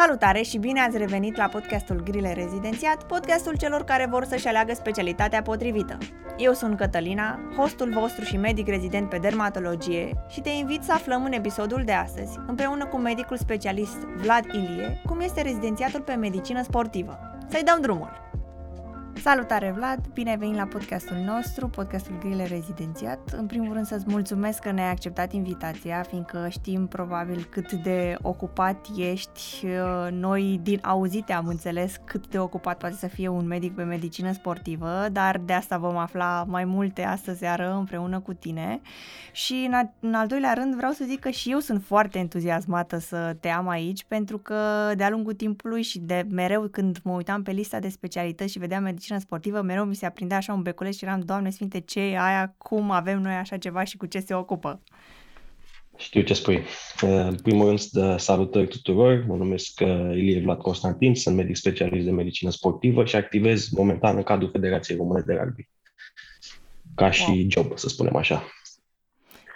Salutare și bine ați revenit la podcastul Grile Rezidențiat, podcastul celor care vor să-și aleagă specialitatea potrivită. Eu sunt Cătălina, hostul vostru și medic rezident pe dermatologie și te invit să aflăm în episodul de astăzi, împreună cu medicul specialist Vlad Ilie, cum este rezidențiatul pe medicină sportivă. Să-i dăm drumul! Salutare Vlad, bine ai venit la podcastul nostru, podcastul Grile Rezidențiat. În primul rând să-ți mulțumesc că ne-ai acceptat invitația, fiindcă știm probabil cât de ocupat ești. Noi din auzite am înțeles cât de ocupat poate să fie un medic pe medicină sportivă, dar de asta vom afla mai multe astăzi seară împreună cu tine. Și în, a, în al doilea rând vreau să zic că și eu sunt foarte entuziasmată să te am aici, pentru că de-a lungul timpului și de mereu când mă uitam pe lista de specialități și vedeam medicină medicină sportivă, mereu mi se aprindea așa un beculeț și eram, Doamne Sfinte, ce e aia, cum avem noi așa ceva și cu ce se ocupă? Știu ce spui. În primul rând, salutări tuturor. Mă numesc uh, Ilie Vlad Constantin, sunt medic specialist de medicină sportivă și activez momentan în cadrul Federației Române de Rugby. Ca și wow. job, să spunem așa.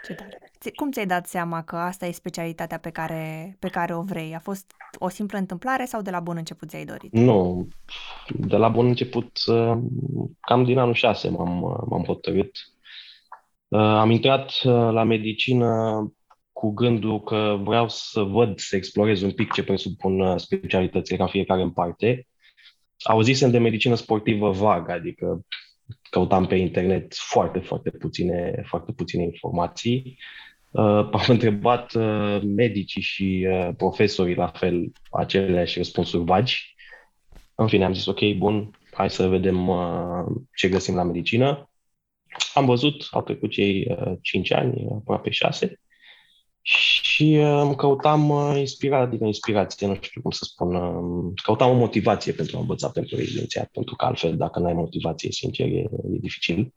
Ce tare. Cum ți-ai dat seama că asta e specialitatea pe care, pe care o vrei? A fost o simplă întâmplare sau de la bun început ți-ai dorit? Nu, de la bun început, uh, cam din anul 6 m-am, uh, m-am hotărât. Uh, am intrat la medicină cu gândul că vreau să văd, să explorez un pic ce presupun specialitățile ca fiecare în parte. Auzisem de medicină sportivă vag, adică căutam pe internet foarte, foarte puține, foarte puține informații. Uh, am întrebat uh, medicii și uh, profesorii la fel aceleași răspunsuri vagi. În fine, am zis, ok, bun, hai să vedem uh, ce găsim la medicină. Am văzut, au trecut cei uh, 5 ani, aproape 6, și uh, căutam uh, inspirație, adică inspirație, nu știu cum să spun, uh, căutam o motivație pentru a învăța pentru rezidențiat, pentru că altfel, dacă nu ai motivație, sincer, e, e dificil.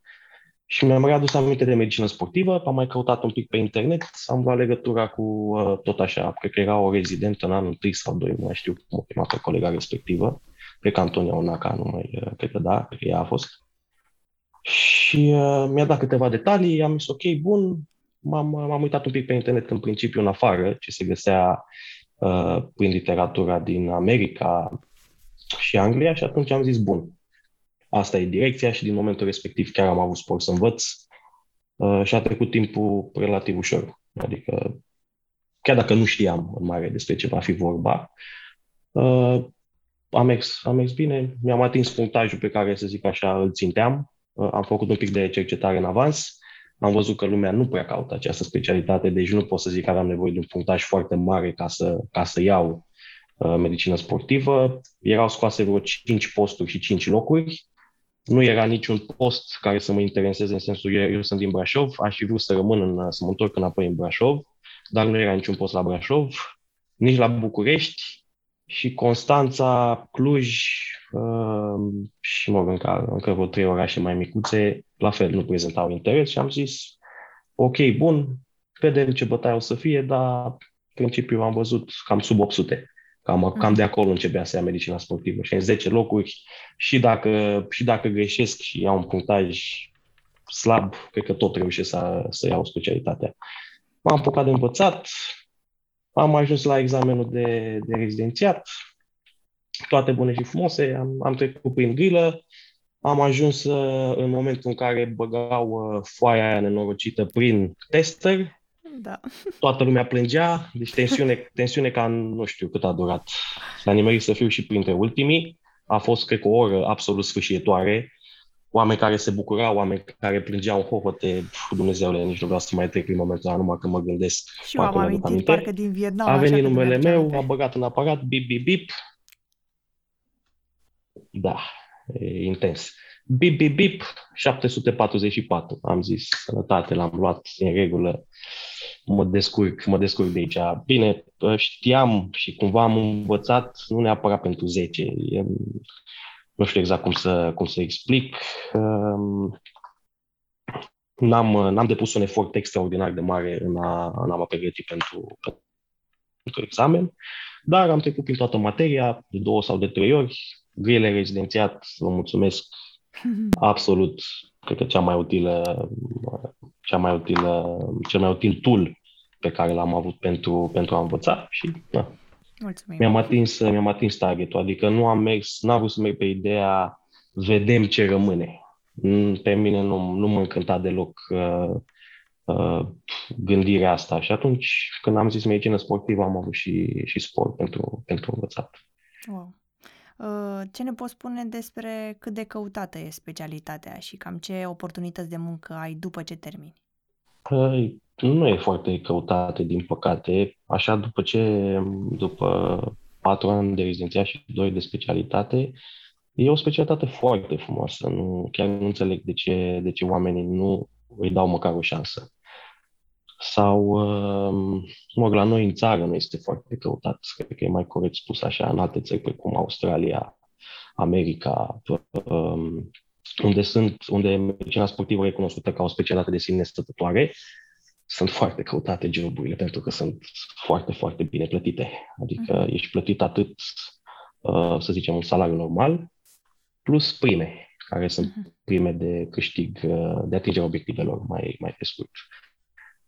Și mi-am readus aminte de medicină sportivă, am mai căutat un pic pe internet, am luat legătura cu uh, tot așa, cred că era o rezidentă în anul 3 sau 2, nu mai știu cum o chema pe colega respectivă, cred că Antonia Onaca, nu mai, uh, cred că da, cred că ea a fost. Și uh, mi-a dat câteva detalii, am zis ok, bun, m-am, m-am uitat un pic pe internet în principiu în afară, ce se găsea uh, prin literatura din America și Anglia și atunci am zis bun, asta e direcția și din momentul respectiv chiar am avut spor să învăț uh, și a trecut timpul relativ ușor. Adică, chiar dacă nu știam în mare despre ce va fi vorba, uh, am mers, am mers bine, mi-am atins punctajul pe care, să zic așa, îl ținteam, uh, am făcut un pic de cercetare în avans, am văzut că lumea nu prea caută această specialitate, deci nu pot să zic că aveam nevoie de un punctaj foarte mare ca să, ca să iau uh, medicină sportivă. Erau scoase vreo 5 posturi și 5 locuri nu era niciun post care să mă intereseze în sensul, eu, eu sunt din Brașov, aș fi vrut să rămân, în, să mă întorc înapoi în Brașov, dar nu era niciun post la Brașov, nici la București și Constanța, Cluj uh, și mă rog, încă, încă vreo trei orașe mai micuțe, la fel, nu prezentau interes și am zis, ok, bun, vedem ce bătaie o să fie, dar în principiu am văzut cam sub 800. Cam, cam de acolo începea să ia medicina sportivă. Și în 10 locuri, și dacă, și dacă greșesc și iau un punctaj slab, cred că tot reușesc să, să iau specialitatea. M-am apucat de învățat, am ajuns la examenul de, de rezidențiat, toate bune și frumoase, am, am trecut prin grilă, am ajuns uh, în momentul în care băgau uh, foaia aia nenorocită prin tester, da. Toată lumea plângea, deci tensiune, tensiune ca nu știu cât a durat. S-a nimerit să fiu și printre ultimii. A fost, cred că, o oră absolut sfârșietoare. Oameni care se bucurau, oameni care plângeau hohote, Dumnezeule, nici nu vreau să mai trec prin momentul ăla, numai că mă gândesc. Și eu am amintit, parcă din Vietnam. A venit numele meu, a băgat în aparat, bip, bip, bip. Da, e intens. Bip, bip, bip, 744. Am zis, sănătate, l-am luat în regulă mă descurc, mă descurc de aici. Bine, știam și cumva am învățat, nu neapărat pentru 10. E, nu știu exact cum să, cum să explic. Um, n-am, n-am depus un efort extraordinar de mare în a, în a mă pregăti pentru, pentru examen, dar am trecut prin toată materia, de două sau de trei ori. Grele rezidențiat, vă mulțumesc, absolut, cred că cea mai utilă cea mai utilă, cel mai util tool pe care l-am avut pentru, pentru a învăța și da, Mulțumim. Mi-am atins, mi-am atins targetul, adică nu am mers, n-am vrut să merg pe ideea vedem ce rămâne. Pe mine nu, nu mă încânta deloc uh, uh, gândirea asta. Și atunci, când am zis medicină sportivă, am avut și, și sport pentru, pentru învățat. Wow. Uh, ce ne poți spune despre cât de căutată e specialitatea și cam ce oportunități de muncă ai după ce termini? Păi, nu e foarte căutată, din păcate. Așa, după ce, după patru ani de rezidenția și doi de specialitate, e o specialitate foarte frumoasă. Nu, chiar nu înțeleg de ce, de ce oamenii nu îi dau măcar o șansă. Sau, uh, mă la noi în țară nu este foarte căutat. Cred că e mai corect spus așa, în alte țări precum Australia, America, um, unde sunt, unde medicina sportivă e recunoscută ca o specialitate de sine stătătoare, sunt foarte căutate joburile pentru că sunt foarte, foarte bine plătite. Adică uh-huh. ești plătit atât, uh, să zicem, un salariu normal, plus prime, care sunt uh-huh. prime de câștig, uh, de atingerea obiectivelor mai, mai pe scurt.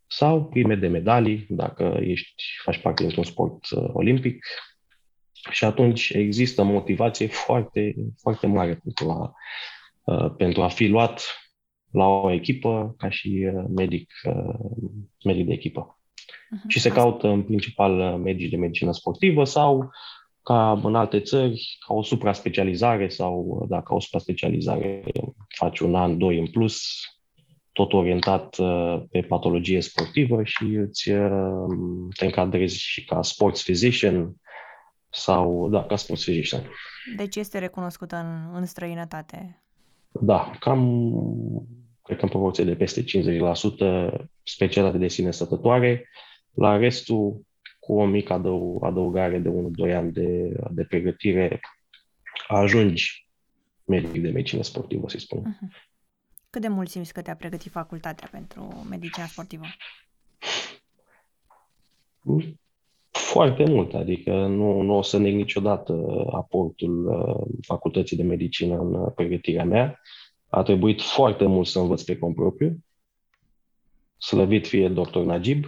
Sau prime de medalii, dacă ești, faci parte dintr-un sport uh, olimpic, și atunci există motivație foarte, foarte mare pentru a, uh, pentru a fi luat la o echipă ca și uh, medic, uh, medic de echipă. Uh-huh. Și se caută în principal uh, medici de medicină sportivă sau ca în alte țări, ca o supra-specializare sau dacă o supra-specializare faci un an, doi în plus, tot orientat pe patologie sportivă și îți te încadrezi și ca sports physician sau, da, ca sports physician. Deci este recunoscută în, în străinătate? Da, cam, cred că în proporție de peste 50% specialitate de sine stătătoare, la restul cu o mică adăug, adăugare de 1-2 ani de, de pregătire, ajungi medic de medicină sportivă, să spun. Uh-huh. Cât de mult simți că te-a pregătit facultatea pentru medicina sportivă? Foarte mult, adică nu, nu o să neg niciodată aportul uh, facultății de medicină în uh, pregătirea mea. A trebuit foarte mult să învăț pe propriu. Slăvit fie doctor Najib,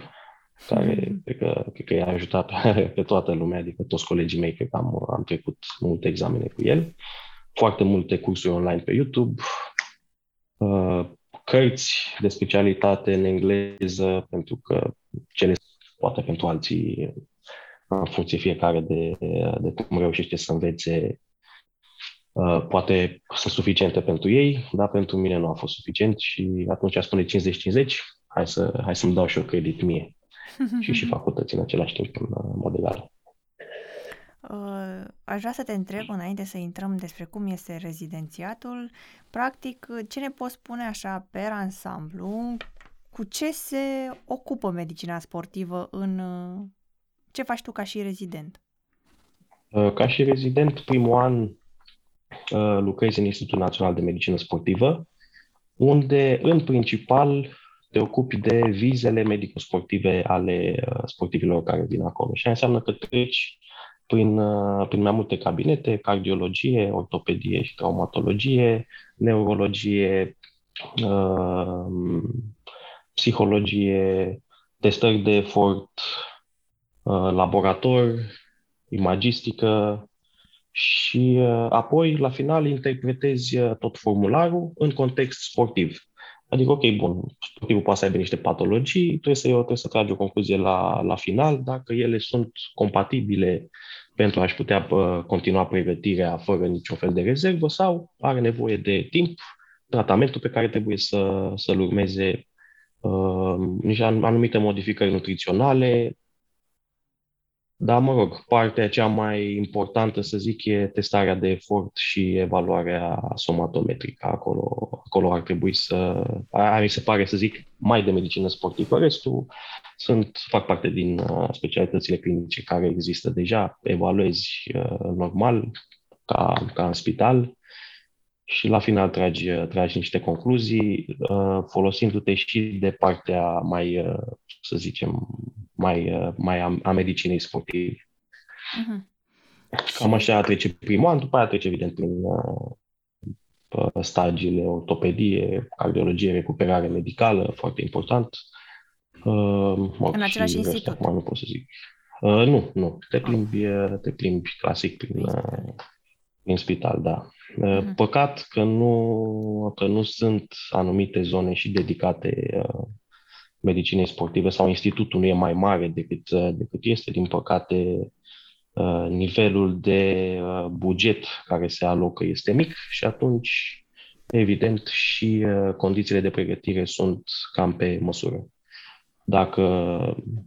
care mm. cred, că, cred că i-a ajutat pe, pe toată lumea, adică toți colegii mei, cred că am, am trecut multe examene cu el. Foarte multe cursuri online pe YouTube, uh, cărți de specialitate în engleză, pentru că cele poate pentru alții în funcție fiecare de, de cum reușește să învețe, uh, poate sunt suficiente pentru ei, dar pentru mine nu a fost suficient și atunci a spune 50-50, hai, să, hai să-mi dau și eu credit mie și și facultăți în același timp în mod egal. Uh, aș vrea să te întreb, înainte să intrăm despre cum este rezidențiatul, practic, ce ne poți spune așa pe ansamblu, cu ce se ocupă medicina sportivă în ce faci tu ca și rezident? Uh, ca și rezident, primul an uh, lucrez în Institutul Național de Medicină Sportivă, unde, în principal, te ocupi de vizele medico-sportive ale uh, sportivilor care vin acolo. Și înseamnă că treci prin, prin mai multe cabinete, cardiologie, ortopedie și traumatologie, neurologie, psihologie, testări de efort, Uh, laborator, imagistică și uh, apoi, la final, interpretezi uh, tot formularul în context sportiv. Adică, ok, bun, sportivul poate să aibă niște patologii, trebuie să, trebuie să tragi o concluzie la, la final. Dacă ele sunt compatibile pentru a-și putea continua pregătirea fără niciun fel de rezervă sau are nevoie de timp, tratamentul pe care trebuie să, să-l urmeze, uh, niște anumite modificări nutriționale, dar, mă rog, partea cea mai importantă, să zic, e testarea de efort și evaluarea somatometrică. Acolo, acolo ar trebui să, aia mi se pare, să zic, mai de medicină sportivă. Restul sunt, fac parte din uh, specialitățile clinice care există deja, evaluezi uh, normal, ca, ca în spital, și la final tragi, tragi niște concluzii, uh, folosindu-te și de partea mai, să zicem, mai, uh, mai a, a medicinei sportive. Uh-huh. Cam așa trece primul an, după aia trece evident prin uh, stagiile ortopedie, cardiologie, recuperare medicală, foarte important. Uh, în același institut. Acum nu pot să zic. Uh, nu, nu. Te plimbi, uh, te plimbi clasic prin, uh, prin spital, da. Uh, uh-huh. Păcat că nu, că nu sunt anumite zone și dedicate uh, medicinei sportive sau institutul nu e mai mare decât, uh, decât este, din păcate, uh, nivelul de uh, buget care se alocă este mic și atunci, evident, și condițiile de pregătire sunt cam pe măsură. Dacă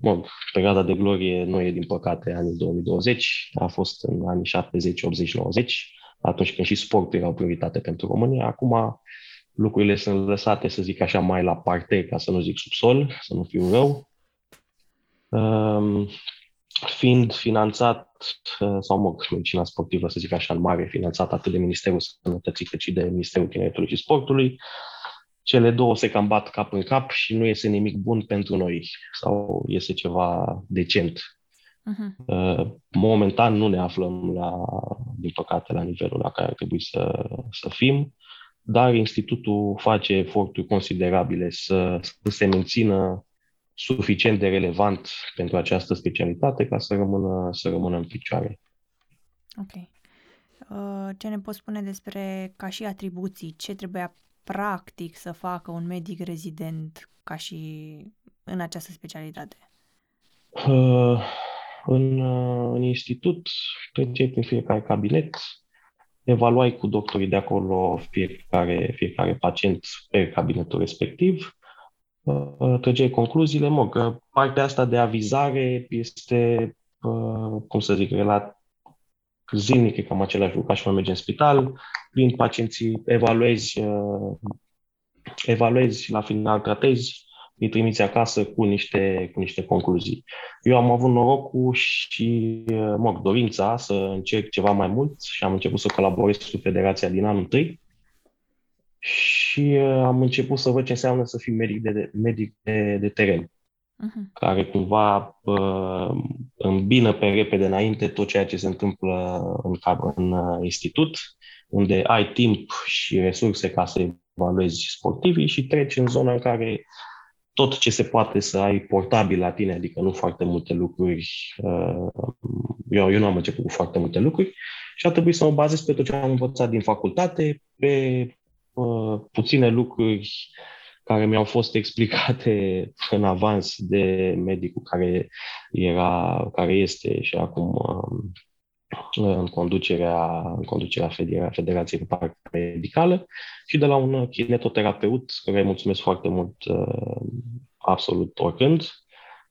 mă, perioada de glorie nu e, din păcate, anii 2020, a fost în anii 70, 80, 90, atunci când și sportul era o prioritate pentru România. Acum lucrurile sunt lăsate, să zic așa, mai la parte, ca să nu zic subsol, să nu fiu rău. Um, fiind finanțat, uh, sau mă, medicina sportivă, să zic așa, în mare, finanțat atât de Ministerul Sănătății cât și de Ministerul Tineretului și Sportului, cele două se cam bat cap în cap și nu iese nimic bun pentru noi sau iese ceva decent. Uh-huh. Momentan nu ne aflăm, la, din păcate, la nivelul la care ar trebui să, să fim, dar institutul face eforturi considerabile să, să se mențină suficient de relevant pentru această specialitate ca să rămână, să rămână în picioare. Ok. Uh, ce ne poți spune despre, ca și atribuții, ce trebuia practic să facă un medic rezident ca și în această specialitate? Uh, în, uh, în institut treceai prin fiecare cabinet, evaluai cu doctorii de acolo fiecare, fiecare pacient pe cabinetul respectiv, uh, trăgeai concluziile, mă, că partea asta de avizare este, uh, cum să zic, relat zilnic, e cam același lucru ca și mă mergi în spital, prin pacienții, evaluezi, uh, evaluezi, la final tratezi, îi trimiți acasă cu niște, cu niște concluzii. Eu am avut norocul și mă, dorința să încerc ceva mai mult și am început să colaborez cu Federația din anul 1 și am început să văd ce înseamnă să fii medic de, medic de, de teren, uh-huh. care cumva uh, îmbină pe repede înainte tot ceea ce se întâmplă în, în institut, unde ai timp și resurse ca să evaluezi sportivii și treci în zona în care tot ce se poate să ai portabil la tine, adică nu foarte multe lucruri. Uh, eu, eu nu am început cu foarte multe lucruri și a trebuit să mă bazez pe tot ce am învățat din facultate, pe uh, puține lucruri care mi-au fost explicate în avans de medicul care era, care este și acum uh, în conducerea, în conducerea Federa, Federației de Parc Medicală și de la un kinetoterapeut, care îi mulțumesc foarte mult uh, absolut oricând,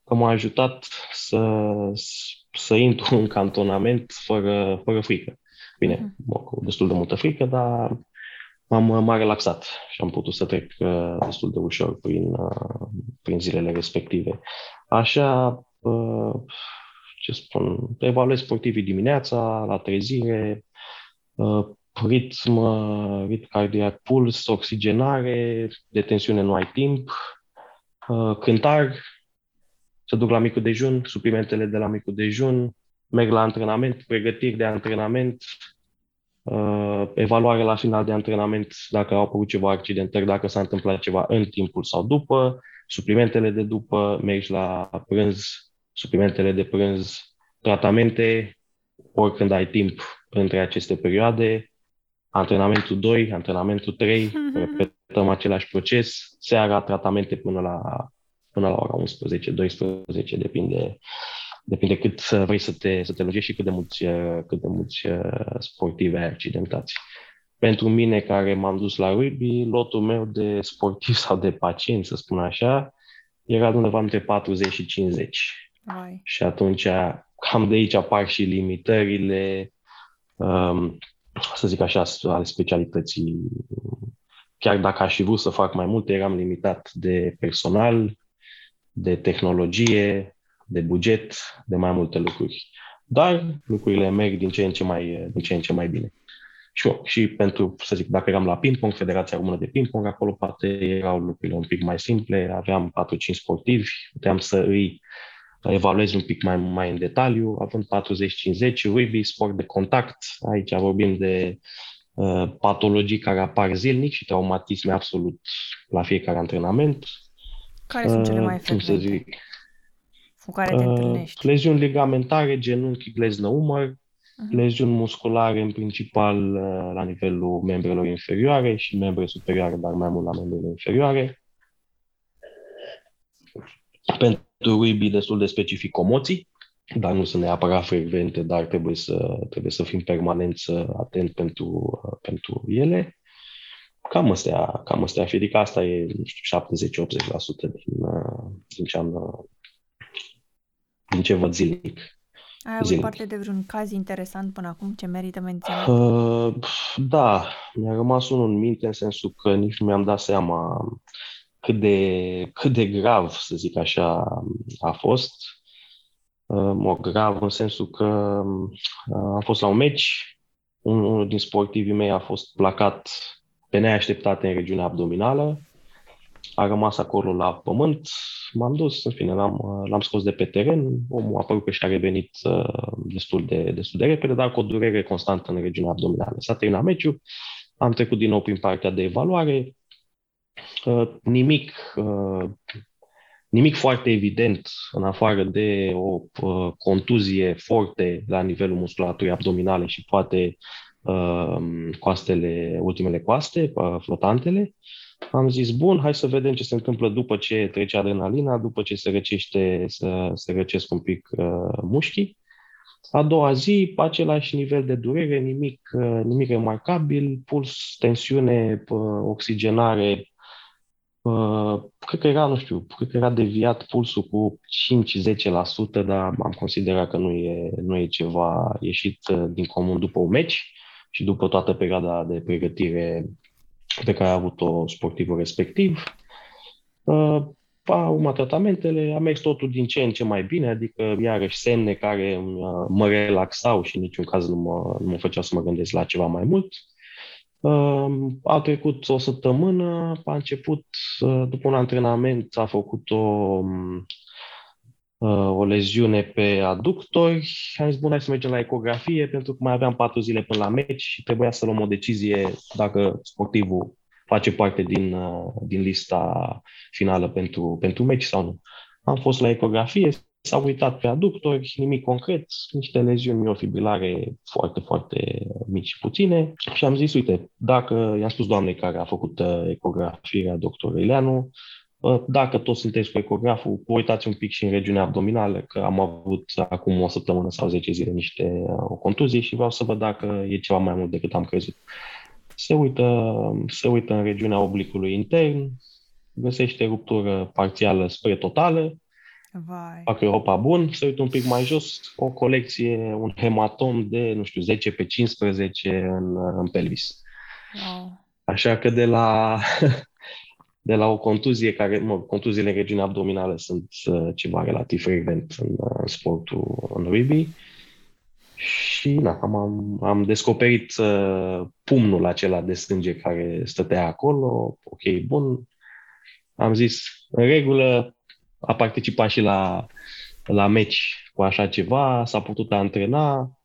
că m-a ajutat să, să intru în cantonament fără, fără frică. Bine, mhm. cu destul de multă frică, dar m-am, m-a relaxat și am putut să trec uh, destul de ușor prin, uh, prin zilele respective. Așa, ce spun, evaluez sportivii dimineața, la trezire, uh, ritm, uh, ritm cardiac, puls, oxigenare, de tensiune nu ai timp, uh, cântar, să duc la micul dejun, suplimentele de la micul dejun, merg la antrenament, pregătiri de antrenament, evaluare la final de antrenament dacă au apărut ceva accidentări, dacă s-a întâmplat ceva în timpul sau după, suplimentele de după, mergi la prânz, suplimentele de prânz, tratamente, oricând ai timp între aceste perioade, antrenamentul 2, antrenamentul 3, mm-hmm. repetăm același proces, seara tratamente până la, până la ora 11, 12, depinde, depinde cât vrei să te, să te lungești și cât de mulți, cât de mulți uh, sportivi ai accidentați. Pentru mine, care m-am dus la rugby, lotul meu de sportiv sau de pacient, să spun așa, era undeva între 40 și 50. Ai. Și atunci cam de aici apar și limitările, um, să zic așa, ale specialității. Chiar dacă aș fi vrut să fac mai multe, eram limitat de personal, de tehnologie, de buget, de mai multe lucruri. Dar lucrurile merg din ce în ce mai, din ce în ce mai bine. Și, și pentru, să zic, dacă eram la ping-pong, Federația Română de Ping-pong, acolo poate erau lucrurile un pic mai simple, aveam 4-5 sportivi, puteam să îi evaluezi un pic mai, mai în detaliu, având 40-50, rugby, sport de contact, aici vorbim de uh, patologii care apar zilnic și traumatisme absolut la fiecare antrenament. Care sunt cele mai frecvente? Uh, cum să zic? cu care te întâlnești? Leziuni ligamentare, genunchi, gleznă, umăr, uh-huh. leziuni musculare în principal la nivelul membrelor inferioare și membre superioare, dar mai mult la membrele inferioare. Pentru ruibii destul de specific comoții, dar nu sunt neapărat frecvente, dar trebuie să, trebuie să fim permanent atent pentru, pentru ele. Cam astea, cam astea și adică asta e, nu știu, 70-80% din, din ce am, din ce văd zilnic. Ai avut zilnic. parte de vreun caz interesant până acum ce merită menționat? Uh, da, mi-a rămas unul în minte în sensul că nici nu mi-am dat seama cât de, cât de grav, să zic așa, a fost. Uh, mă grav în sensul că uh, am fost la un meci, unul din sportivii mei a fost placat pe neașteptate în regiunea abdominală, a rămas acolo la pământ, m-am dus, în fine, l-am, l-am scos de pe teren, omul a părut că și-a revenit uh, destul, de, destul de repede, dar cu o durere constantă în regiunea abdominală. S-a terminat meciul, am trecut din nou prin partea de evaluare, uh, nimic, uh, nimic foarte evident în afară de o uh, contuzie forte la nivelul musculaturii abdominale și poate uh, coastele, ultimele coaste, uh, flotantele. Am zis, bun, hai să vedem ce se întâmplă după ce trece adrenalina, după ce se răcește, să se răcesc un pic uh, mușchii. A doua zi, același nivel de durere, nimic, uh, nimic remarcabil, puls, tensiune, uh, oxigenare, uh, cred că era, nu știu, cred că era deviat pulsul cu 5-10%, dar am considerat că nu e, nu e ceva ieșit uh, din comun după un meci și după toată perioada de pregătire pe care a avut-o sportivul respectiv. Uh, a urmat tratamentele, a mers totul din ce în ce mai bine, adică iarăși semne care uh, mă relaxau și în niciun caz nu mă, nu mă făceau să mă gândesc la ceva mai mult. Uh, a trecut o săptămână, a început, după un antrenament, a făcut o, um, o leziune pe aductori. Am zis, bun, hai să mergem la ecografie, pentru că mai aveam patru zile până la meci și trebuia să luăm o decizie dacă sportivul face parte din, din lista finală pentru, pentru meci sau nu. Am fost la ecografie, s-a uitat pe aductori, nimic concret, niște leziuni miofibrilare foarte, foarte mici și puține și am zis, uite, dacă i-am spus doamnei care a făcut ecografia, doctor Ileanu, dacă toți sunteți cu ecograful, uitați un pic și în regiunea abdominală, că am avut acum o săptămână sau 10 zile niște o contuzie și vreau să văd dacă e ceva mai mult decât am crezut. Se uită, se uită în regiunea oblicului intern, găsește ruptură parțială spre totală, Vai. fac Europa bun, se uită un pic mai jos, o colecție, un hematom de, nu știu, 10 pe 15 în, în pelvis. Wow. Așa că de la de la o contuzie care, mă, contuziile în regiunea abdominală sunt uh, ceva relativ frecvent în, uh, în sportul în rugby. Și na, am, am, am descoperit uh, pumnul acela de sânge care stătea acolo. Ok, bun. Am zis, în regulă, a participat și la, la meci cu așa ceva, s-a putut antrena,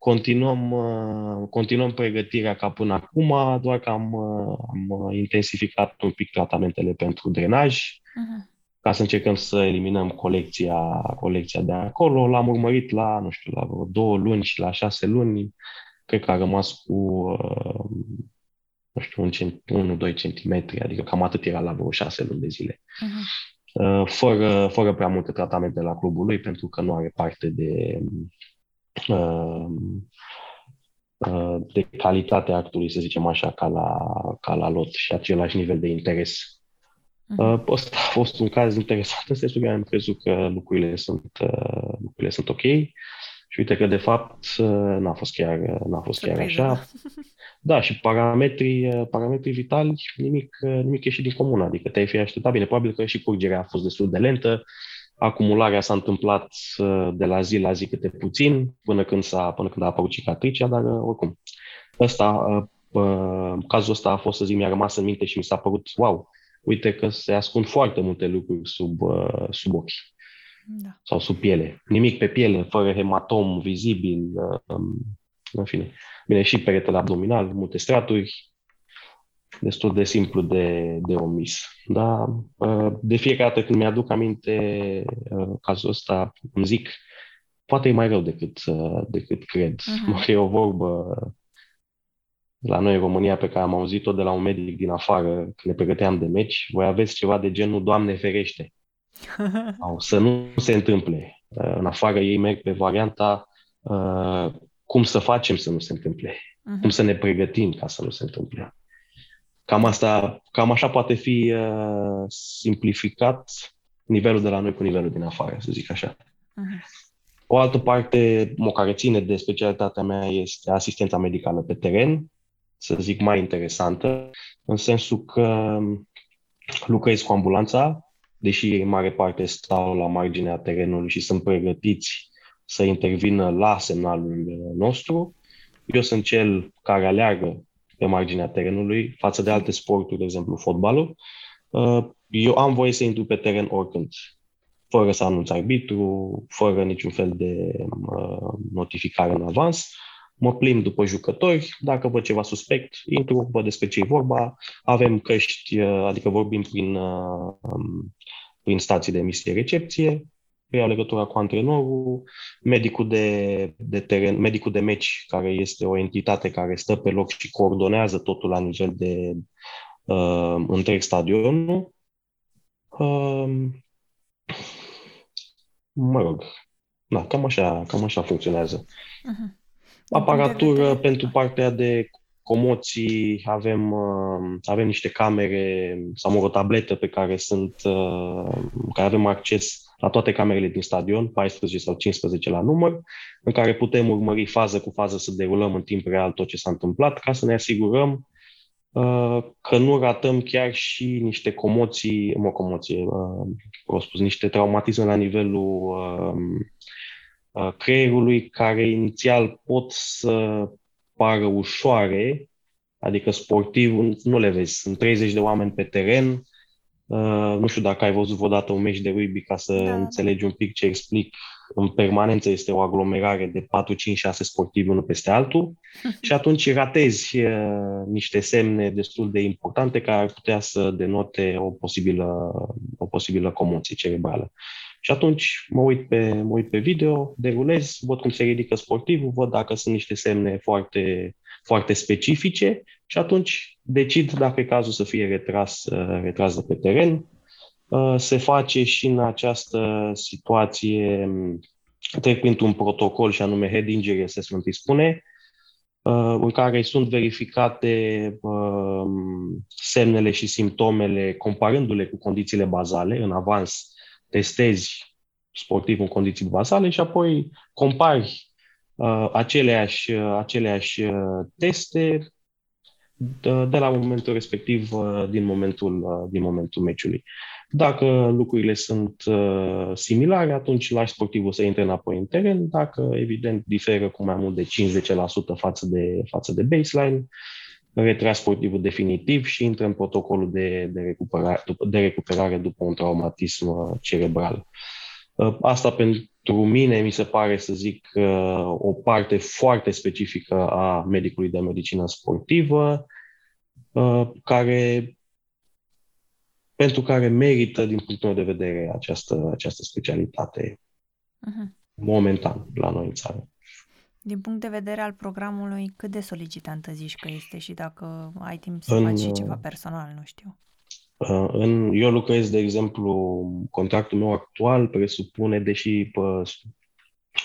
Continuăm, uh, continuăm pregătirea ca până acum, doar că am, uh, am intensificat un pic tratamentele pentru drenaj, uh-huh. ca să încercăm să eliminăm colecția, colecția de acolo. L-am urmărit la, nu știu, la vreo două luni și la șase luni. Cred că a rămas cu, uh, nu știu, 1-2 centimetri, adică cam atât era la vreo șase luni de zile. Uh-huh. Fără, fără prea multe tratamente la clubul lui, pentru că nu are parte de Um, uh, de calitatea actului, să zicem așa, ca la, ca la lot și același nivel de interes. Uh-huh. Ăsta a fost un caz interesant în sensul că am crezut că lucrurile sunt, uh, lucrurile sunt ok și uite că de fapt uh, n-a fost chiar, n-a fost chiar așa. Da, și parametrii, parametrii vitali, nimic, nimic ieșit din comun, adică te-ai fi așteptat bine. Probabil că și curgerea a fost destul de lentă, Acumularea s-a întâmplat uh, de la zi la zi câte puțin, până când, s-a, până când a apărut cicatricea, dar uh, oricum. Ăsta, uh, cazul ăsta a fost, să zic, mi-a rămas în minte și mi s-a părut, wow, uite că se ascund foarte multe lucruri sub, sub ochi da. sau sub piele. Nimic pe piele, fără hematom vizibil, um, în fine. Bine, și peretele abdominal, multe straturi, destul de simplu de, de omis. Dar de fiecare dată când mi-aduc aminte cazul ăsta, îmi zic, poate e mai rău decât, decât cred. Uh-huh. E o vorbă la noi în România pe care am auzit-o de la un medic din afară când ne pregăteam de meci, voi aveți ceva de genul Doamne ferește. Sau să nu se întâmple. În afară ei merg pe varianta uh, cum să facem să nu se întâmple, uh-huh. cum să ne pregătim ca să nu se întâmple. Cam, asta, cam așa poate fi uh, simplificat nivelul de la noi cu nivelul din afară, să zic așa. Uh-huh. O altă parte, o care ține de specialitatea mea, este asistența medicală pe teren, să zic mai interesantă, în sensul că lucrez cu ambulanța, deși ei în mare parte stau la marginea terenului și sunt pregătiți să intervină la semnalul nostru. Eu sunt cel care aleargă pe marginea terenului față de alte sporturi, de exemplu fotbalul. Uh, eu am voie să intru pe teren oricând, fără să anunț arbitru, fără niciun fel de uh, notificare în avans. Mă plimb după jucători, dacă văd ceva suspect, intru, văd despre ce e vorba, avem căști, uh, adică vorbim prin, um, prin stații de emisie-recepție, iau legătura cu antrenorul, medicul de, de teren, medicul de meci, care este o entitate care stă pe loc și coordonează totul la nivel de uh, întreg stadionul. Uh, mă rog, da, cam așa, cam așa funcționează. Uh-huh. Aparatură pentru partea de comoții, avem, uh, avem niște camere sau o tabletă pe care sunt, uh, care avem acces la toate camerele din stadion, 14 sau 15 la număr, în care putem urmări fază cu fază să derulăm în timp real tot ce s-a întâmplat, ca să ne asigurăm uh, că nu ratăm chiar și niște comoții, mă, comoție, uh, spus, niște traumatisme la nivelul uh, uh, creierului, care inițial pot să pară ușoare, adică sportiv, nu le vezi, sunt 30 de oameni pe teren, Uh, nu știu dacă ai văzut vreodată un meci de rugby ca să da. înțelegi un pic ce explic. În permanență este o aglomerare de 4, 5, 6 sportivi unul peste altul și atunci ratezi uh, niște semne destul de importante care ar putea să denote o posibilă, o posibilă comoție cerebrală. Și atunci mă uit pe, mă uit pe video, derulez, văd cum se ridică sportivul, văd dacă sunt niște semne foarte, foarte specifice și atunci decid dacă e cazul să fie retras, uh, retras de pe teren. Uh, se face și în această situație, um, trec printr-un protocol și anume Head Injury Assessment îi spune, uh, în care sunt verificate um, semnele și simptomele comparându-le cu condițiile bazale. În avans testezi sportiv în condiții bazale și apoi compari aceleași, aceleași teste de, de la momentul respectiv, uh, din momentul, uh, din momentul meciului. Dacă lucrurile sunt uh, similare, atunci lași sportivul să intre înapoi în teren. Dacă, evident, diferă cu mai mult de 50% față de, față de baseline, retras sportivul definitiv și intră în protocolul de, de, recuperare, de recuperare după un traumatism cerebral. Asta pentru mine mi se pare, să zic, o parte foarte specifică a medicului de medicină sportivă, care, pentru care merită, din punctul meu de vedere, această, această specialitate uh-huh. momentan la noi în țară. Din punct de vedere al programului, cât de solicitantă zici că este și dacă ai timp să în, faci și ceva personal, nu știu? Uh, în, eu lucrez, de exemplu, contractul meu actual presupune, deși pă,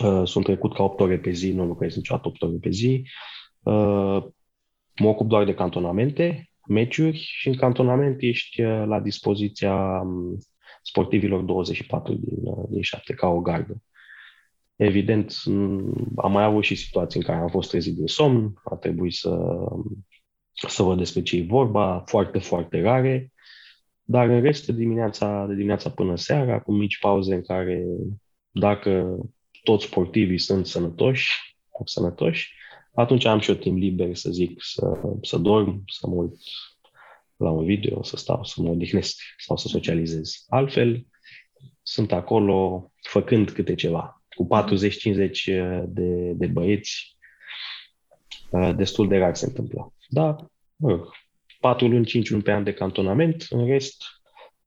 uh, sunt trecut ca 8 ore pe zi, nu lucrez niciodată 8 ore pe zi, uh, mă ocup doar de cantonamente, meciuri și în cantonament ești la dispoziția um, sportivilor 24 din, din 7 ca o gardă. Evident, am mai avut și situații în care am fost trezit din somn, a trebuit să, să văd despre ce e vorba, foarte, foarte rare. Dar în rest, de dimineața, de dimineața până seara, cu mici pauze în care, dacă toți sportivii sunt sănătoși, sănătoși, atunci am și eu timp liber, să zic, să, să dorm, să mă uit la un video, să stau, să mă odihnesc sau să socializez. Altfel, sunt acolo făcând câte ceva. Cu 40-50 de, de băieți, destul de rar se întâmplă. Da, mă rog, patru luni, cinci luni pe an de cantonament, în rest,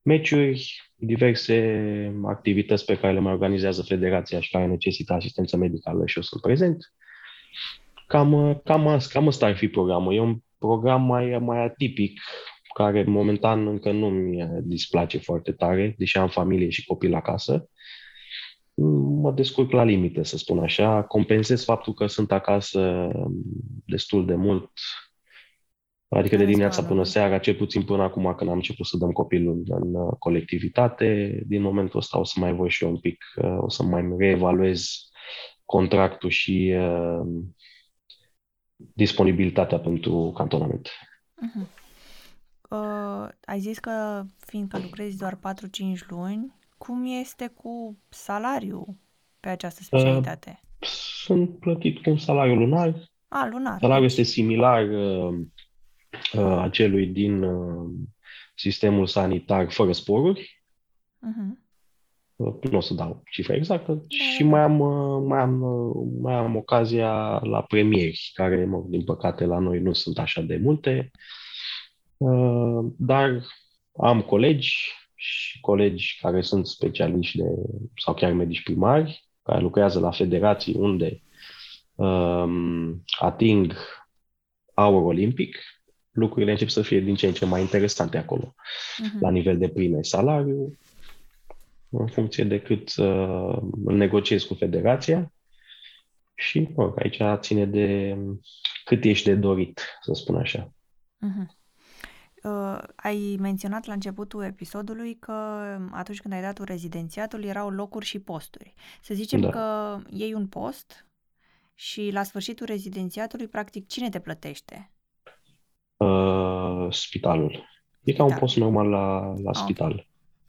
meciuri, diverse activități pe care le mai organizează federația și care necesită asistență medicală și eu sunt prezent. Cam, cam, cam asta ar fi programul. E un program mai, mai atipic, care momentan încă nu mi displace foarte tare, deși am familie și copil acasă. Mă descurc la limite, să spun așa. Compensez faptul că sunt acasă destul de mult, adică de dimineața până seara, cel puțin până acum când am început să dăm copilul în colectivitate. Din momentul ăsta o să mai voi și eu un pic, o să mai reevaluez contractul și uh, disponibilitatea pentru cantonament. Uh-huh. Uh, ai zis că, fiindcă lucrezi doar 4-5 luni, cum este cu salariul pe această specialitate? Uh, sunt plătit cu un salariu lunar. A, lunar. Salariul este similar uh, uh, acelui din uh, sistemul sanitar fără sporuri. Uh-huh. Nu o să dau cifra exactă. Da, și da. mai am, uh, mai, am, uh, mai am ocazia la premieri, care, mă, din păcate, la noi nu sunt așa de multe. Uh, dar am colegi și colegi care sunt specialiști de, sau chiar medici primari, care lucrează la federații unde um, ating aur olimpic, lucrurile încep să fie din ce în ce mai interesante acolo, uh-huh. la nivel de prime salariu, în funcție de cât uh, îl negociez cu federația și mă, aici ține de cât ești de dorit, să spun așa. Uh-huh. Uh, ai menționat la începutul episodului că atunci când ai dat rezidențiatul erau locuri și posturi. Să zicem da. că iei un post și la sfârșitul rezidențiatului, practic, cine te plătește? Uh, spitalul. E ca un post normal la, la spital.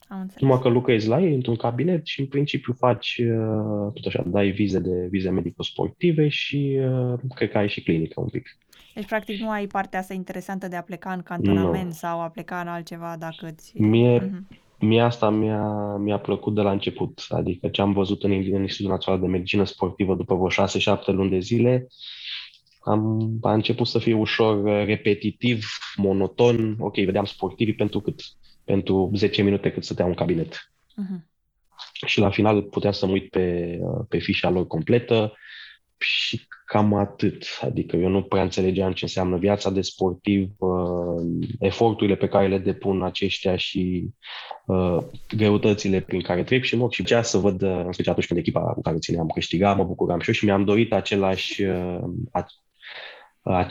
Am înțeles. Numai că lucrezi la ei într-un cabinet și în principiu faci uh, tot așa, dai vize de vize medico-sportive și uh, cred că ai și clinică un pic. Deci, practic, nu ai partea asta interesantă de a pleca în cantonament nu. sau a pleca în altceva dacă îți... Mie, uh-huh. mie asta mi-a, mi-a plăcut de la început. Adică ce am văzut în, în Institutul Național de Medicină Sportivă după vreo 6-7 luni de zile, am, a început să fie ușor repetitiv, monoton. Ok, vedeam sportivii pentru cât? Pentru 10 minute cât stăteau în cabinet. Uh-huh. Și la final puteam să mă uit pe, pe fișa lor completă, și cam atât. Adică eu nu prea înțelegeam ce înseamnă viața de sportiv, uh, eforturile pe care le depun aceștia și uh, greutățile prin care trec și mă și cea să văd, uh, în special atunci când echipa cu care țineam câștiga, mă bucuram și eu și mi-am dorit același, uh,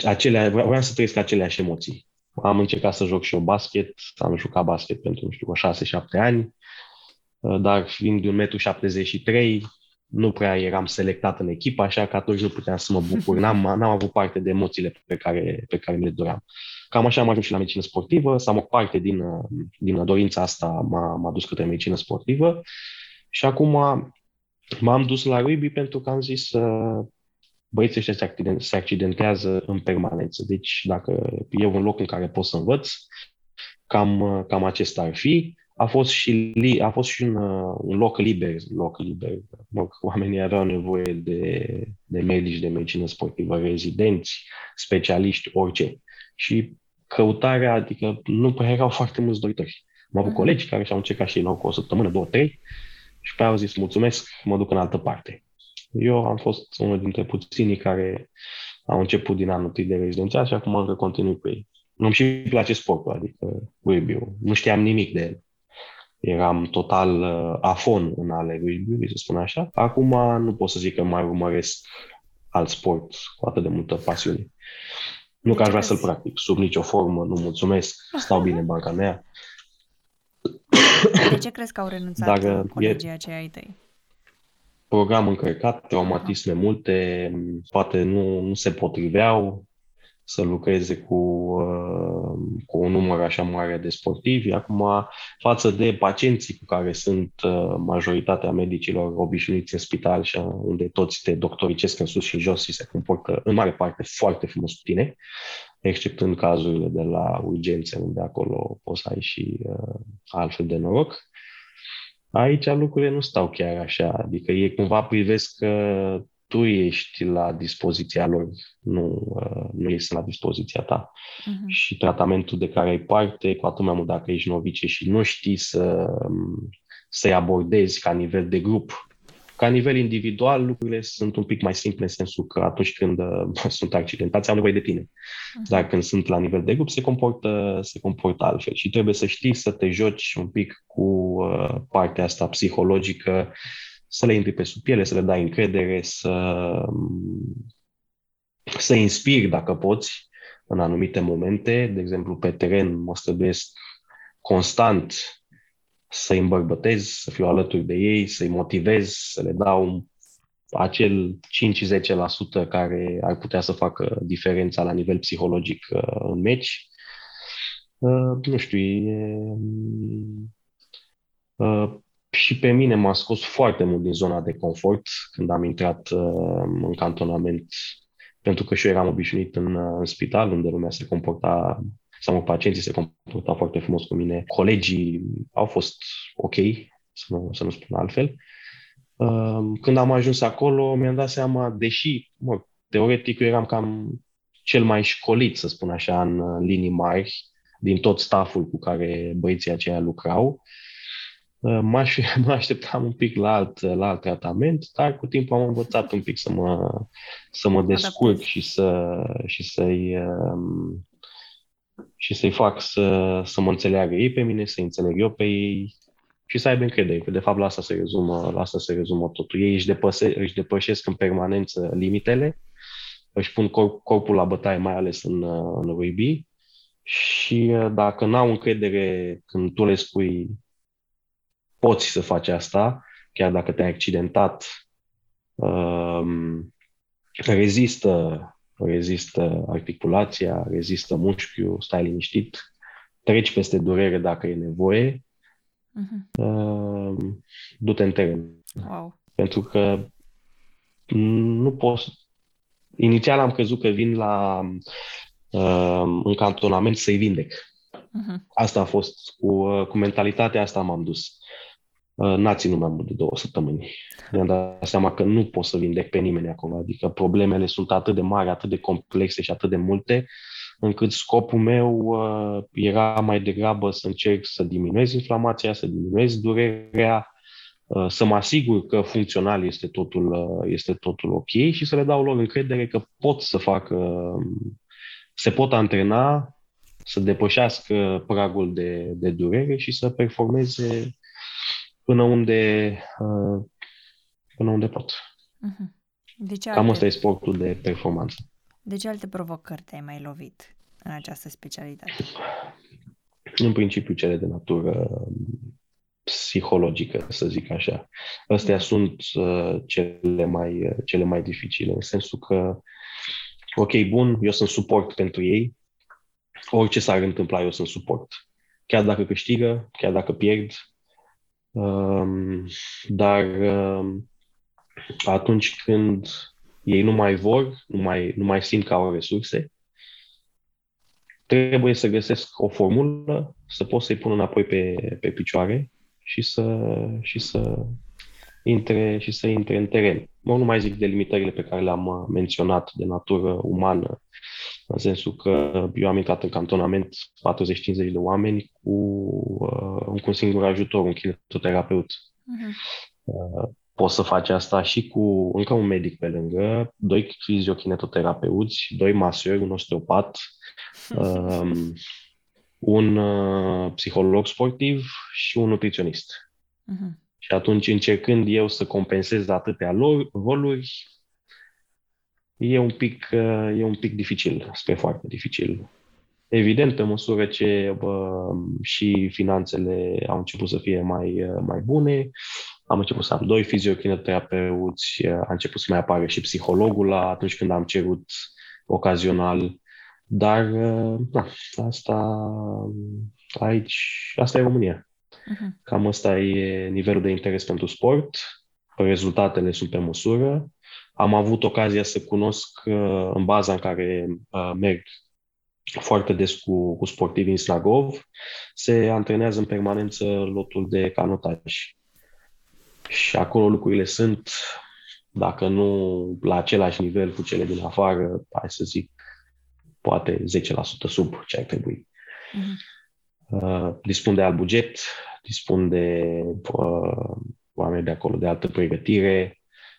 acelea, vreau să trăiesc aceleași emoții. Am încercat să joc și eu basket, am jucat basket pentru, nu știu, 6-7 ani, uh, dar fiind de 1,73 m, nu prea eram selectat în echipă, așa că atunci nu puteam să mă bucur. N-am, n-am avut parte de emoțiile pe care, pe care le doream. Cam așa am ajuns și la medicină sportivă, să am o parte din, din dorința asta m-a, m-a dus către medicină sportivă și acum m-am dus la rugby pentru că am zis băieții ăștia se, accident, se accidentează în permanență. Deci dacă e un loc în care pot să învăț, cam, cam acesta ar fi a fost și, li, a fost și un, uh, un loc liber, loc liber. Mă, oamenii aveau nevoie de, de medici de medicină sportivă, rezidenți, specialiști, orice. Și căutarea, adică nu prea erau foarte mulți doritori. Am avut mm-hmm. colegi care și-au încercat și ei cu o săptămână, două, trei, și pe au zis, mulțumesc, mă duc în altă parte. Eu am fost unul dintre puținii care au început din anul de rezidențiat și acum încă continui cu ei. Nu-mi și place sportul, adică rugby Nu știam nimic de el eram total uh, afon în ale rugby, să spun așa. Acum nu pot să zic că mai urmăresc alt sport cu atât de multă pasiune. Nu că aș vrea să-l practic, sub nicio formă, nu mulțumesc, stau bine în banca mea. De ce crezi că au renunțat Dar, colegii e... aceia ai tăi? Program încărcat, traumatisme multe, poate nu, nu se potriveau, să lucreze cu, uh, cu un număr așa mare de sportivi. Acum, față de pacienții cu care sunt uh, majoritatea medicilor obișnuiți în spital și unde toți te doctoricesc în sus și în jos și se comportă în mare parte foarte frumos cu tine, exceptând cazurile de la urgențe, unde acolo poți să ai și uh, altfel de noroc. Aici lucrurile nu stau chiar așa, adică ei cumva privesc uh, tu ești la dispoziția lor, nu, uh, nu ești la dispoziția ta. Uh-huh. Și tratamentul de care ai parte, cu atât mai mult dacă ești novice și nu știi să, să-i abordezi ca nivel de grup. Ca nivel individual, lucrurile sunt un pic mai simple în sensul că atunci când uh, sunt accidentați, au nevoie de tine. Uh-huh. Dar când sunt la nivel de grup, se comportă, se comportă altfel. Și trebuie să știi să te joci un pic cu uh, partea asta psihologică, să le intri pe sub piele, să le dai încredere, să, să inspiri dacă poți în anumite momente. De exemplu, pe teren mă străduiesc constant să-i îmbărbătez, să fiu alături de ei, să-i motivez, să le dau acel 5-10% care ar putea să facă diferența la nivel psihologic uh, în meci. Uh, nu știu, e, uh, și pe mine m-a scos foarte mult din zona de confort când am intrat uh, în cantonament, pentru că și eu eram obișnuit în, uh, în spital, unde lumea se comporta, sau pacienții se comportau foarte frumos cu mine. Colegii au fost ok, să nu, să nu spun altfel. Uh, când am ajuns acolo, mi-am dat seama, deși, mă, teoretic, eu eram cam cel mai școlit, să spun așa, în linii mari, din tot stafful cu care băieții aceia lucrau, M-aș, mă așteptam un pic la alt, la alt tratament, dar cu timpul am învățat un pic să mă, să mă descurc și, să, și să-i, um, și să-i fac să, să mă înțeleagă ei pe mine, să înțeleg eu pe ei și să aibă încredere, că de fapt la asta se rezumă, la asta se rezumă totul. Ei își, depăse, își depășesc în permanență limitele, își pun corp, corpul la bătaie, mai ales în, în rugby, și uh, dacă n-au încredere când tu le spui poți să faci asta, chiar dacă te-ai accidentat, um, rezistă, rezistă articulația, rezistă mușchiul, stai liniștit, treci peste durere dacă e nevoie, uh-huh. uh, du-te în teren. Wow. Pentru că nu poți... Inițial am crezut că vin la uh, în cantonament să-i vindec. Uh-huh. Asta a fost, cu, uh, cu mentalitatea asta m-am dus. Uh, n-a ținut mai mult de două săptămâni. Mi-am dat seama că nu pot să vindec pe nimeni acolo, adică problemele sunt atât de mari, atât de complexe și atât de multe, încât scopul meu uh, era mai degrabă să încerc să diminuez inflamația, să diminuez durerea, uh, să mă asigur că funcțional este totul, uh, este totul ok și să le dau lor încredere că pot să facă, uh, se pot antrena, să depășească pragul de, de durere și să performeze până unde, uh, până unde pot. Uh-huh. De ce Cam alte... asta e sportul de performanță. De ce alte provocări te-ai mai lovit în această specialitate? În principiu cele de natură psihologică, să zic așa. Astea uh-huh. sunt uh, cele, mai, uh, cele mai dificile, în sensul că, ok, bun, eu sunt suport pentru ei, orice s-ar întâmpla, eu sunt suport. Chiar dacă câștigă, chiar dacă pierd, Um, dar um, atunci când ei nu mai vor, nu mai, nu mai simt că au resurse, trebuie să găsesc o formulă să pot să-i pun înapoi pe, pe picioare și să, și să intre și să intre în teren. Mă, nu mai zic de limitările pe care le-am uh, menționat de natură umană, în sensul că eu am intrat în cantonament 40-50 de oameni cu, uh, cu un singur ajutor, un kinetoterapeut. Uh-huh. Uh, poți să faci asta și cu încă un medic pe lângă, doi fiziokinetoterapeuți, doi masori, un osteopat, uh, un uh, psiholog sportiv și un nutriționist. Uh-huh. Și atunci, încercând eu să compensez atâtea roluri, e un pic, e un pic dificil, spre foarte dificil. Evident, pe măsură ce bă, și finanțele au început să fie mai, mai bune, am început să am doi fiziokinetoterapeuți, a început să mai apară și psihologul la atunci când am cerut ocazional, dar da, asta aici, asta e România. Uh-huh. Cam ăsta e nivelul de interes pentru sport. Rezultatele sunt pe măsură. Am avut ocazia să cunosc uh, în baza în care uh, merg foarte des cu, cu sportivi în Slagov, se antrenează în permanență lotul de canotaj. Și acolo lucrurile sunt dacă nu la același nivel cu cele din afară, hai să zic, poate 10% sub ce ar trebui. Uh-huh. Dispun de alt buget, dispun de uh, oameni de acolo de altă pregătire.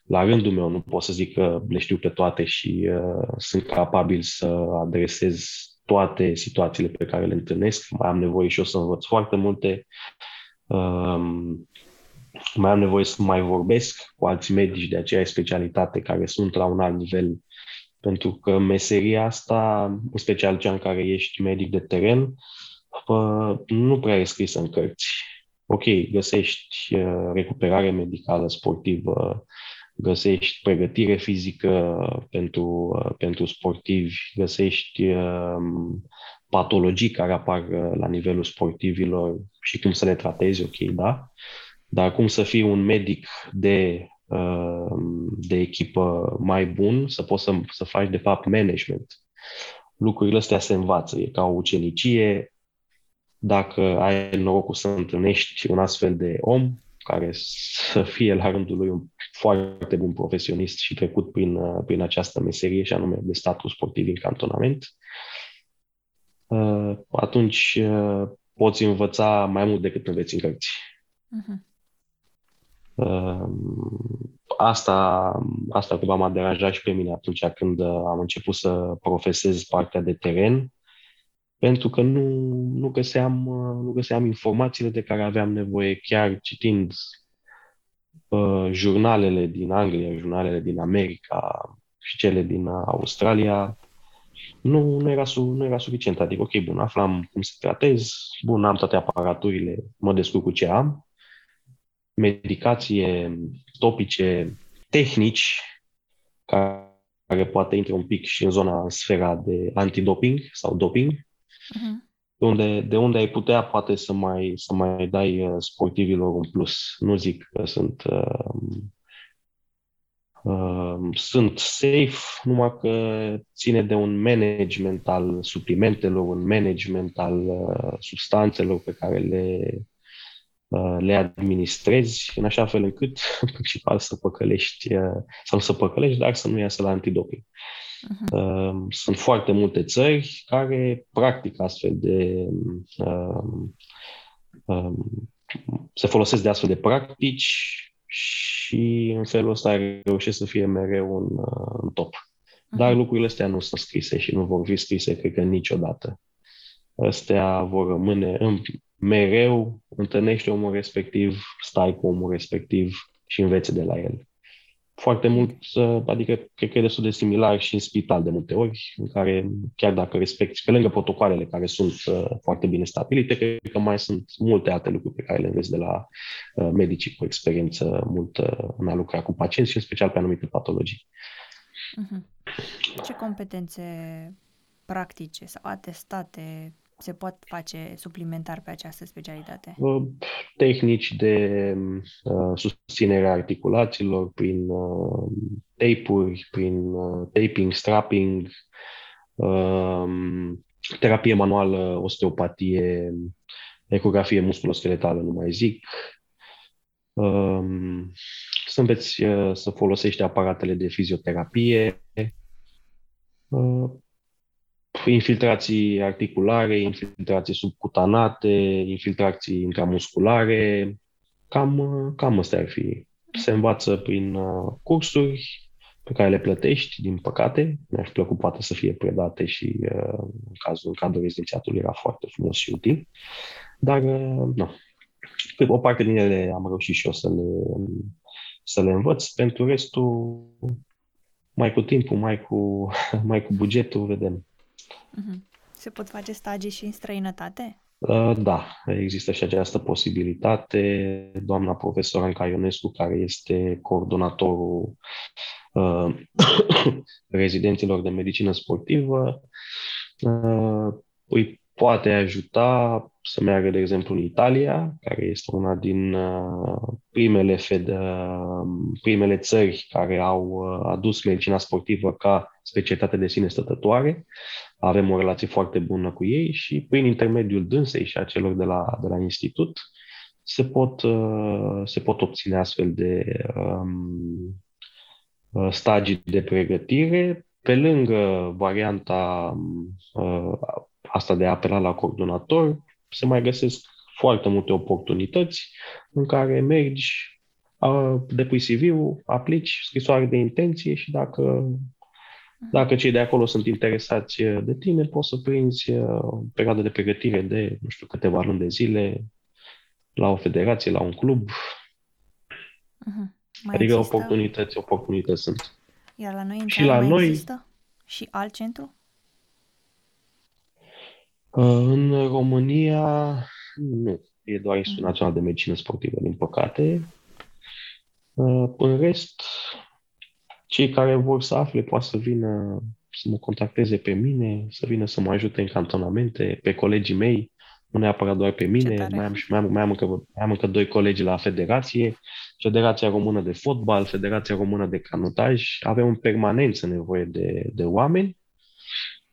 La rândul meu nu pot să zic că le știu pe toate și uh, sunt capabil să adresez toate situațiile pe care le întâlnesc. Mai am nevoie și eu să învăț foarte multe. Um, mai am nevoie să mai vorbesc cu alți medici de aceeași specialitate care sunt la un alt nivel, pentru că meseria asta, în special cea în care ești medic de teren, nu prea e scrisă în cărți. Ok, găsești uh, recuperare medicală sportivă, găsești pregătire fizică pentru, uh, pentru sportivi, găsești um, patologii care apar uh, la nivelul sportivilor și cum să le tratezi, ok, da? Dar cum să fii un medic de, de echipă mai bun, să poți să, să faci, de fapt, management. Lucrurile astea se învață. E ca o ucenicie, dacă ai norocul să întâlnești un astfel de om care să fie la rândul lui un foarte bun profesionist și trecut prin, prin această meserie și anume de status sportiv în cantonament, uh, atunci uh, poți învăța mai mult decât înveți în cărți. Uh-huh. Asta, asta cumva m-a deranjat și pe mine atunci când am început să profesez partea de teren pentru că nu, nu, găseam, nu găseam informațiile de care aveam nevoie chiar citind uh, jurnalele din Anglia, jurnalele din America și cele din Australia. Nu, nu, era, su, nu era suficient. Adică, ok, bun, aflam cum să tratez, bun, am toate aparaturile, mă descurc cu ce am, medicație, topice, tehnici, care poate intre un pic și în zona, în sfera de antidoping sau doping, Uh-huh. De, unde, de unde ai putea poate să mai, să mai dai uh, sportivilor un plus. Nu zic că sunt uh, uh, sunt safe, numai că ține de un management al suplimentelor, un management al uh, substanțelor pe care le, uh, le administrezi în așa fel încât principal să păcălești, uh, sau să păcălești, dar să nu iasă la antidoping. Uh-huh. Sunt foarte multe țări care practică astfel de. Uh, uh, se folosesc de astfel de practici și în felul ăsta reușesc să fie mereu în, uh, în top. Dar lucrurile astea nu sunt scrise și nu vor fi scrise, cred că niciodată. Astea vor rămâne în, mereu, întâlnești omul respectiv, stai cu omul respectiv și înveți de la el foarte mult, adică cred că e destul de similar și în spital de multe ori, în care chiar dacă respecti, pe lângă protocoalele care sunt uh, foarte bine stabilite, cred că mai sunt multe alte lucruri pe care le înveți de la uh, medicii cu experiență multă în a lucra cu pacienți și în special pe anumite patologii. Uh-huh. Ce competențe practice sau atestate se pot face suplimentar pe această specialitate? Tehnici de uh, susținere a articulațiilor prin uh, tape-uri, prin uh, taping, strapping, uh, terapie manuală, osteopatie, ecografie musculoskeletală, nu mai zic. Uh, să înveți uh, să folosești aparatele de fizioterapie, uh, infiltrații articulare, infiltrații subcutanate, infiltrații intramusculare, cam, cam astea ar fi. Se învață prin uh, cursuri pe care le plătești, din păcate. Mi-aș plăcut poate să fie predate și uh, în cazul în cadrul rezidențiatului era foarte frumos și util. Dar, uh, nu. O parte din ele am reușit și eu să le, să le învăț. Pentru restul, mai cu timpul, mai cu, mai cu bugetul, vedem. Mhm. Se pot face stagii și în străinătate? Uh, da, există și această posibilitate. Doamna profesor Anca Ionescu, care este coordonatorul uh, rezidenților de medicină sportivă, uh, îi poate ajuta să meargă, de exemplu, în Italia, care este una din uh, primele, fed, uh, primele țări care au uh, adus medicina sportivă ca specialitate de sine stătătoare. Avem o relație foarte bună cu ei și prin intermediul dânsei și a celor de la, de la institut se pot, se pot obține astfel de, um, uh, stagii de pregătire, pe lângă varianta uh, asta de a apela la coordonator, se mai găsesc foarte multe oportunități în care mergi, depui CV-ul, aplici scrisoare de intenție și dacă dacă cei de acolo sunt interesați de tine, poți să prinzi o perioadă de pregătire de, nu știu, câteva luni de zile la o federație, la un club. Uh-huh. Mai adică există... oportunități, oportunități sunt. Iar la noi în și la mai noi există și alt centru? În România nu. E doar Institutul mhm. Național de Medicină Sportivă, din păcate. În rest, cei care vor să afle poate să vină să mă contacteze pe mine, să vină să mă ajute în cantonamente, pe colegii mei, nu neapărat doar pe mine, mai am, mai, am, mai, am încă, mai am încă doi colegi la federație, Federația Română de Fotbal, Federația Română de Canotaj, avem în permanență nevoie de, de oameni.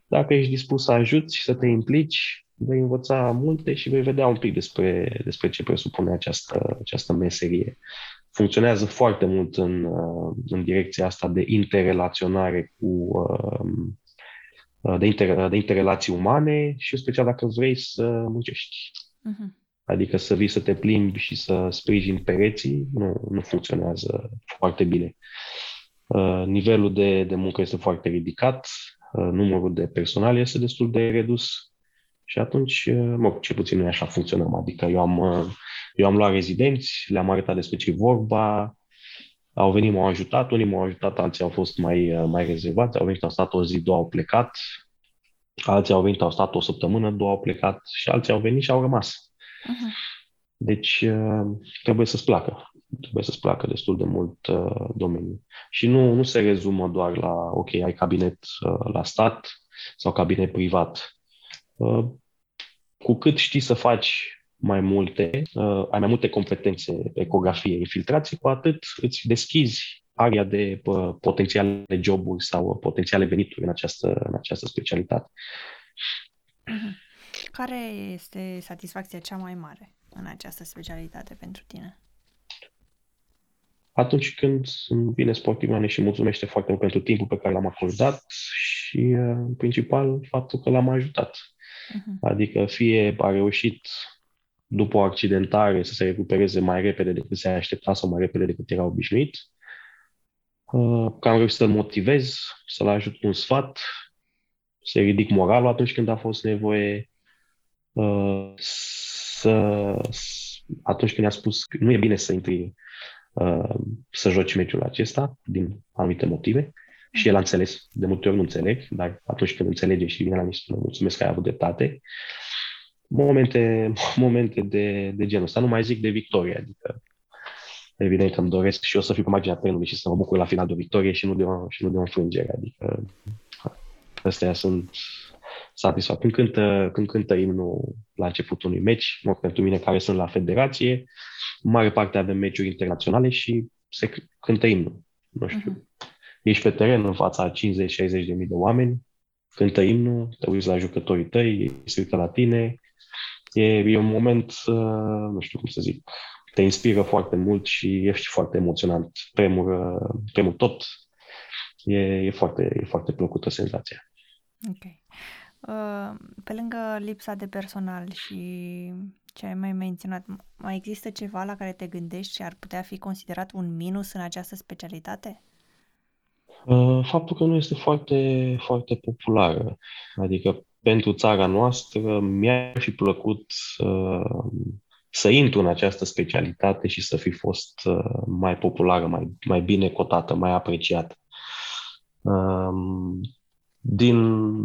Dacă ești dispus să ajuți și să te implici, vei învăța multe și vei vedea un pic despre, despre ce presupune această, această meserie funcționează foarte mult în, uh, în direcția asta de interrelaționare cu um, uh, de, inter, de interrelații umane și special dacă vrei să muncești. Uh-huh. Adică să vii să te plimbi și să sprijini pereții, nu, nu funcționează foarte bine. Uh, nivelul de, de muncă este foarte ridicat, numărul de personal este destul de redus și atunci, mă, ce puțin noi așa funcționăm. Adică eu am eu am luat rezidenți, le-am arătat despre ce vorba, au venit, m-au ajutat, unii m-au ajutat, alții au fost mai, mai rezervați, au venit, au stat o zi, două au plecat, alții au venit, au stat o săptămână, două au plecat și alții au venit și au rămas. Uh-huh. Deci uh, trebuie să-ți placă. Trebuie să-ți placă destul de mult uh, domeniul. Și nu, nu se rezumă doar la, ok, ai cabinet uh, la stat sau cabinet privat. Uh, cu cât știi să faci mai multe, uh, ai mai multe competențe, ecografie, infiltrație, cu atât îți deschizi area de uh, potențiale joburi sau uh, potențiale venituri în această, în această specialitate. Mhm. Care este satisfacția cea mai mare în această specialitate pentru tine? Atunci când vine sportivul și mulțumește foarte mult pentru timpul pe care l-am acordat și, în principal, faptul că l-am ajutat. Uh-huh. Adică fie a reușit după o accidentare să se recupereze mai repede decât se aștepta sau mai repede decât era obișnuit. Uh, că am reușit să-l motivez, să-l ajut cu un sfat, să ridic moralul atunci când a fost nevoie, uh, să, atunci când i-a spus că nu e bine să intri uh, să joci meciul acesta, din anumite motive, și el a înțeles, de multe ori nu înțeleg, dar atunci când înțelege și vine la mine mulțumesc că ai avut dreptate, momente, momente de, de genul ăsta. Nu mai zic de victorie, adică evident că îmi doresc și eu să fiu pe marginea terenului și să mă bucur la final de o victorie și nu de o, și nu de o înfrângere. Adică astea sunt satisfac. Când cântă, când cântă imnul la începutul unui meci, mă, pentru mine care sunt la federație, în mare parte avem meciuri internaționale și se cântă imnul. Nu știu. Uh-huh. Ești pe teren în fața 50-60 de mii de oameni, cântă imnul, te uiți la jucătorii tăi, se uită la tine, e, e un moment, uh, nu știu cum să zic, te inspiră foarte mult și ești foarte emoționant. Premur, premur tot. E, e, foarte, e foarte plăcută senzația. Ok. Uh, pe lângă lipsa de personal și ce ai mai menționat, mai există ceva la care te gândești și ar putea fi considerat un minus în această specialitate? Uh, faptul că nu este foarte, foarte populară. Adică pentru țara noastră mi-a fi plăcut uh, să intru în această specialitate și să fi fost uh, mai populară, mai, mai bine cotată, mai apreciată. Um, din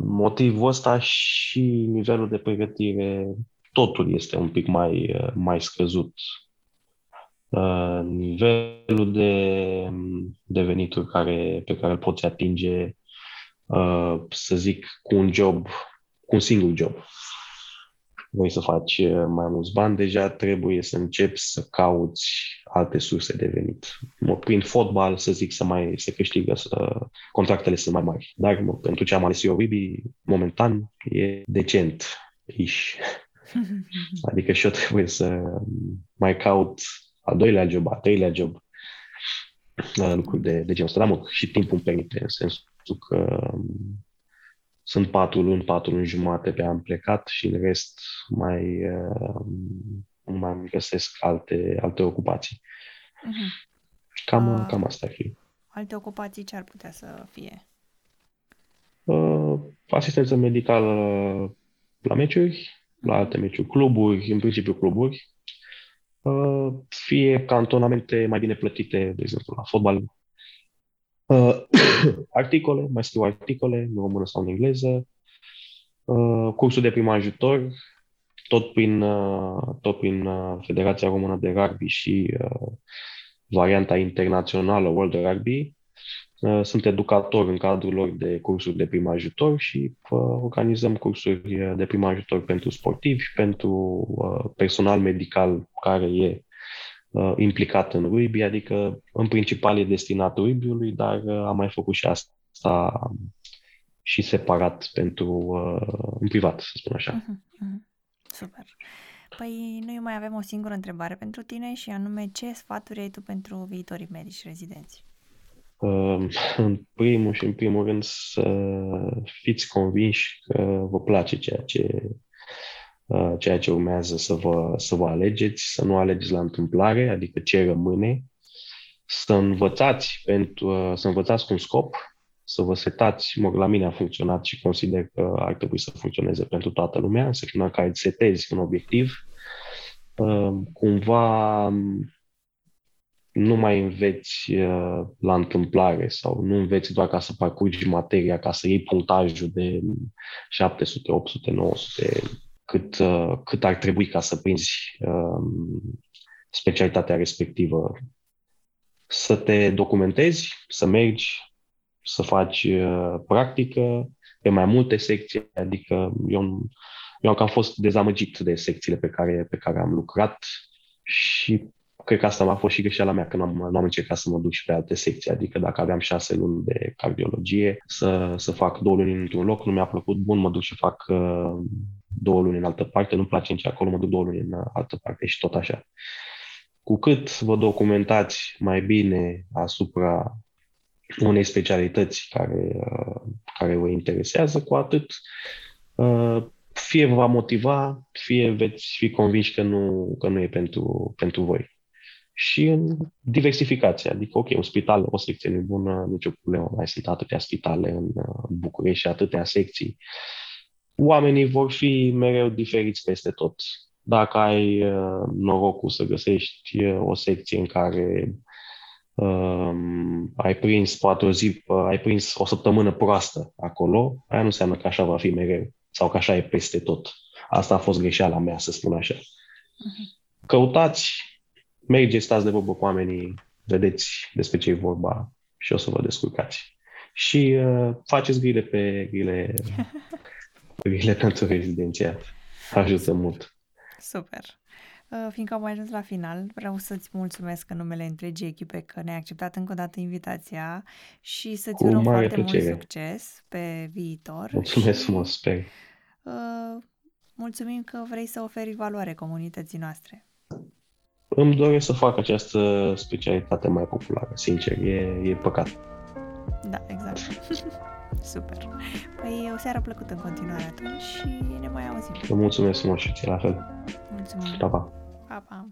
motivul ăsta și nivelul de pregătire, totul este un pic mai, uh, mai scăzut. Uh, nivelul de, de venituri care, pe care îl poți atinge, uh, să zic, cu un job cu un singur job. Vrei să faci uh, mai mulți bani, deja trebuie să începi să cauți alte surse de venit. Mă, prin fotbal, să zic, să mai se câștigă, să, contractele sunt mai mari. Dar mă, pentru ce am ales eu, Bibi, momentan, e decent. Iși. Adică și eu trebuie să mai caut a doilea job, a treilea job. uh, lucruri de, de genul ăsta. Dar mă, și timpul îmi permite, în sensul că um, sunt patru luni, patru luni jumate pe am plecat și în rest mai, uh, mai găsesc alte, alte ocupații. Uh-huh. Cam, uh, cam asta ar fi. Alte ocupații ce ar putea să fie? Uh, asistență medicală la meciuri, la alte meciuri, cluburi, în principiu cluburi, uh, fie cantonamente mai bine plătite, de exemplu, la fotbal, uh, articole, mai scriu articole în română sau în engleză, uh, cursul de prim ajutor, tot prin, uh, tot prin uh, Federația Română de Rugby și uh, varianta internațională World Rugby, Uh, sunt educator în cadrul lor de cursuri de prim ajutor și uh, organizăm cursuri de prim ajutor pentru sportivi, pentru uh, personal medical care e implicat în rugby, adică în principal e destinat rugby dar am mai făcut și asta și separat pentru în privat, să spun așa. Uh-huh, Super. Păi noi mai avem o singură întrebare pentru tine și anume ce sfaturi ai tu pentru viitorii medici rezidenți? Ehm, în primul și în primul rând să fiți convinși că vă place ceea ce, uh, ceea ce urmează să vă, să vă alegeți, să nu alegeți la întâmplare, adică ce rămâne, să învățați, pentru, uh, să învățați cu un scop, să vă setați, mă, la mine a funcționat și consider că ar trebui să funcționeze pentru toată lumea, să când care îți setezi un obiectiv, ehm, cumva nu mai înveți uh, la întâmplare sau nu înveți doar ca să parcurgi materia, ca să iei punctajul de 700, 800, 900, cât, uh, cât ar trebui ca să prinzi uh, specialitatea respectivă. Să te documentezi, să mergi, să faci uh, practică pe mai multe secții, adică eu, eu am cam fost dezamăgit de secțiile pe care, pe care am lucrat și cred că asta a fost și greșeala mea, că nu am, nu am încercat să mă duc și pe alte secții, adică dacă aveam șase luni de cardiologie, să, să fac două luni într-un loc, nu mi-a plăcut, bun, mă duc și fac uh, două luni în altă parte, nu-mi place nici acolo, mă duc două luni în altă parte și tot așa. Cu cât vă documentați mai bine asupra unei specialități care, uh, care vă interesează, cu atât uh, fie vă va motiva, fie veți fi convinși că nu, că nu e pentru, pentru voi și în diversificație. Adică, ok, un spital, o secție nu bună, nicio problemă, mai sunt atâtea spitale în București și atâtea secții. Oamenii vor fi mereu diferiți peste tot. Dacă ai uh, norocul să găsești uh, o secție în care um, ai prins poate o zi, uh, ai prins o săptămână proastă acolo, aia nu înseamnă că așa va fi mereu sau că așa e peste tot. Asta a fost greșeala mea, să spun așa. Uh-huh. Căutați mergeți, stați de vorbă cu oamenii, vedeți despre ce e vorba și o să vă descurcați. Și uh, faceți grile pe grile, grile pentru rezidențiat. Ajută mult. Super. Uh, fiindcă am ajuns la final, vreau să-ți mulțumesc în numele întregii echipe că ne-ai acceptat încă o dată invitația și să-ți urăm foarte plăcere. mult succes pe viitor. Mulțumesc și, frumos, sper. Uh, mulțumim că vrei să oferi valoare comunității noastre îmi doresc să fac această specialitate mai populară, sincer, e, e păcat. Da, exact. Super. Păi o seară plăcută în continuare atunci și ne mai auzim. Vă mulțumesc mult, și la fel. Mulțumesc. Pa, pa. Pa, pa.